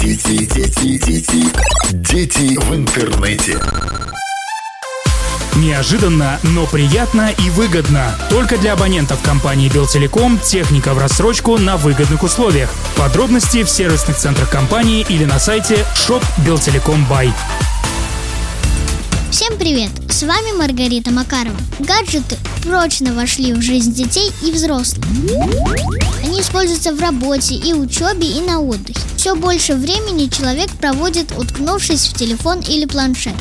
Дети, дети, дети, дети в интернете. Неожиданно, но приятно и выгодно. Только для абонентов компании Белтелеком техника в рассрочку на выгодных условиях. Подробности в сервисных центрах компании или на сайте shop Белтелеком Бай. Всем привет! С вами Маргарита Макарова. Гаджеты прочно вошли в жизнь детей и взрослых. Они используются в работе и учебе, и на отдыхе. Все больше времени человек проводит, уткнувшись в телефон или планшет.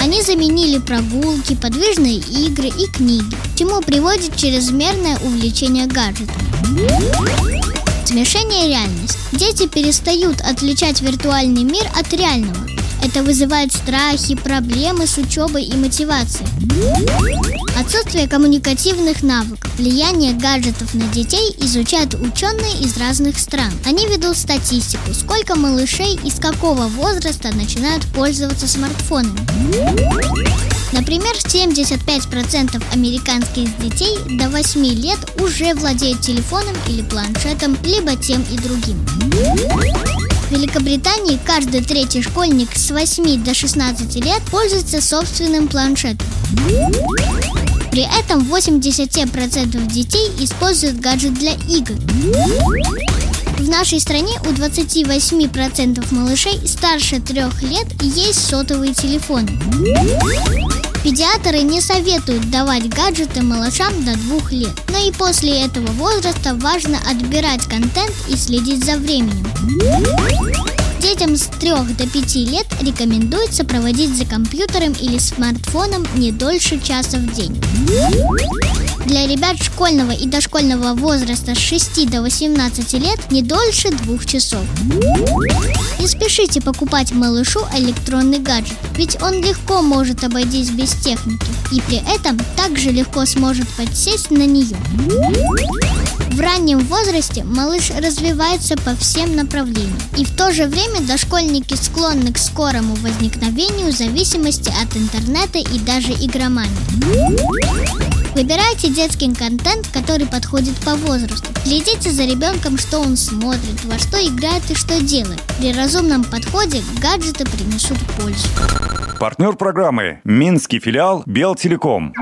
Они заменили прогулки, подвижные игры и книги, к чему приводит чрезмерное увлечение гаджетом. Смешение реальность. Дети перестают отличать виртуальный мир от реального. Это вызывает страхи, проблемы с учебой и мотивацией. Отсутствие коммуникативных навыков. Влияние гаджетов на детей изучают ученые из разных стран. Они ведут статистику, сколько малышей и с какого возраста начинают пользоваться смартфонами. Например, 75% американских детей до 8 лет уже владеют телефоном или планшетом, либо тем и другим. В Великобритании каждый третий школьник с 8 до 16 лет пользуется собственным планшетом. При этом 80% детей используют гаджет для игр. В нашей стране у 28% малышей старше 3 лет есть сотовые телефоны. Педиатры не советуют давать гаджеты малышам до двух лет, но и после этого возраста важно отбирать контент и следить за временем. Детям с 3 до 5 лет рекомендуется проводить за компьютером или смартфоном не дольше часа в день. Для ребят школьного и дошкольного возраста с 6 до 18 лет не дольше двух часов. Не спешите покупать малышу электронный гаджет, ведь он легко может обойтись без техники и при этом также легко сможет подсесть на нее. В раннем возрасте малыш развивается по всем направлениям, и в то же время дошкольники склонны к скорому возникновению зависимости от интернета и даже игромании. Выбирайте детский контент, который подходит по возрасту. Следите за ребенком, что он смотрит, во что играет и что делает. При разумном подходе гаджеты принесут пользу. Партнер программы Минский филиал Белтелеком.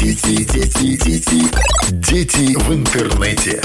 Дети, дети, дети, дети в интернете.